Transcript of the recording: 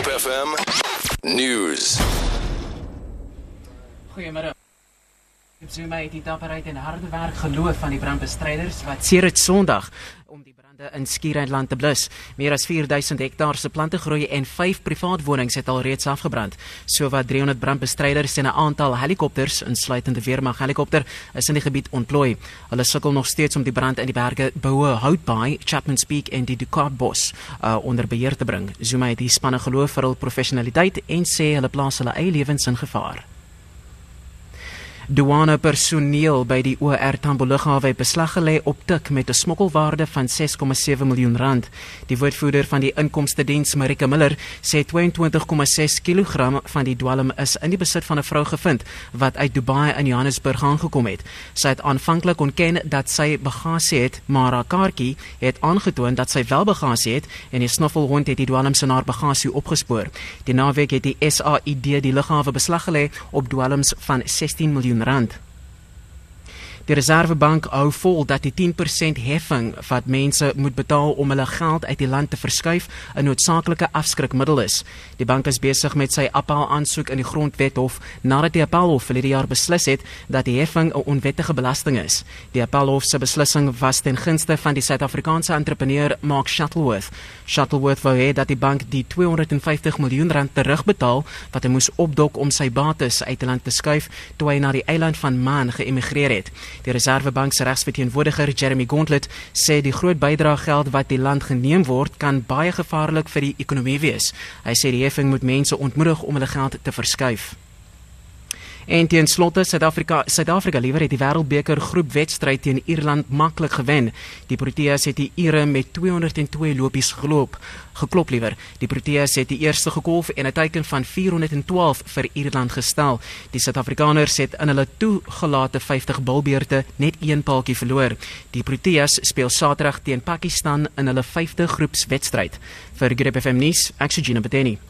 Hope FM News. Goeiemôre. Zuma het die dapperheid en harde werk geloof van die brandbestryders wat sedert Sondag om die brande in Skiereiland te blus. Meer as 4000 hektaar se plantegroei en 5 privaat wonings het alreeds afgebrand. Sowat 300 brandbestryders en 'n aantal helikopters, insluitende weermag helikopter, is in die gebied ontplooi. Hulle sukkel nog steeds om die brand in die berge Boue Houtbaai, Chapman's Peak en die Ducat Bos uh, onder beheer te bring. Zuma het die spanne geloof vir hul professionaliteit en sê hulle plaas hulle eie lewens in gevaar. Douane personeel by die OR Tambo lughawe het beslag gelê op tik met 'n smokkelwaarde van 6,7 miljoen rand. Die woordvoerder van die inkomste diens, Marika Miller, sê 22,6 kg van die dwelm is in die besit van 'n vrou gevind wat uit Dubai in Johannesburg aangekom het. Sy het aanvanklik ontken dat sy bagasie het, maar haar kaartjie het aangetoon dat sy wel bagasie het en die snuffelhond het die dwelm se naar bagasie opgespoor. Die naweek het die SAID die lughawe beslag gelê op dwelms van 16 miljoen rand. Die Reservebank hou vol dat die 10% heffing wat mense moet betaal om hulle geld uit die land te verskuif 'n noodsaaklike afskrikmiddel is. Die bank is besig met sy appel aansoek in die Grondwethof nadat die Appelhof die jaar beslis het dat die heffing 'n onwettige belasting is. Die Appelhof se beslissing was ten gunste van die Suid-Afrikaanse entrepreneur Mark Shuttleworth. Shuttleworth wou hê dat die bank die 250 miljoen rand terugbetaal wat hy moes opdok om sy bates uit die land te skuif toe hy na die eiland van Man geëmigreer het. Die Reservebank se regsverteenwoordiger, Jeremy Gauntlet, sê die groot bydraegeld wat die land geneem word, kan baie gevaarlik vir die ekonomie wees. Hy sê die heffing moet mense ontmoedig om hulle geld te verskuif. En teen slotte Suid-Afrika Suid-Afrika liewer het die Wêreldbeker groepwedstryd teen Ierland maklik gewen. Die Proteas het die Ire met 202 lopies geloop. Geklop liewer. Die Proteas het die eerste gekolf en 'n teiken van 412 vir Ierland gestel. Die Suid-Afrikaners het in hulle toegelate 50 bilbeerte net een paaltjie verloor. Die Proteas speel Saterdag teen Pakistan in hulle 5de groepswedstryd. Vir Grip FM nuus, Exogena Beteni.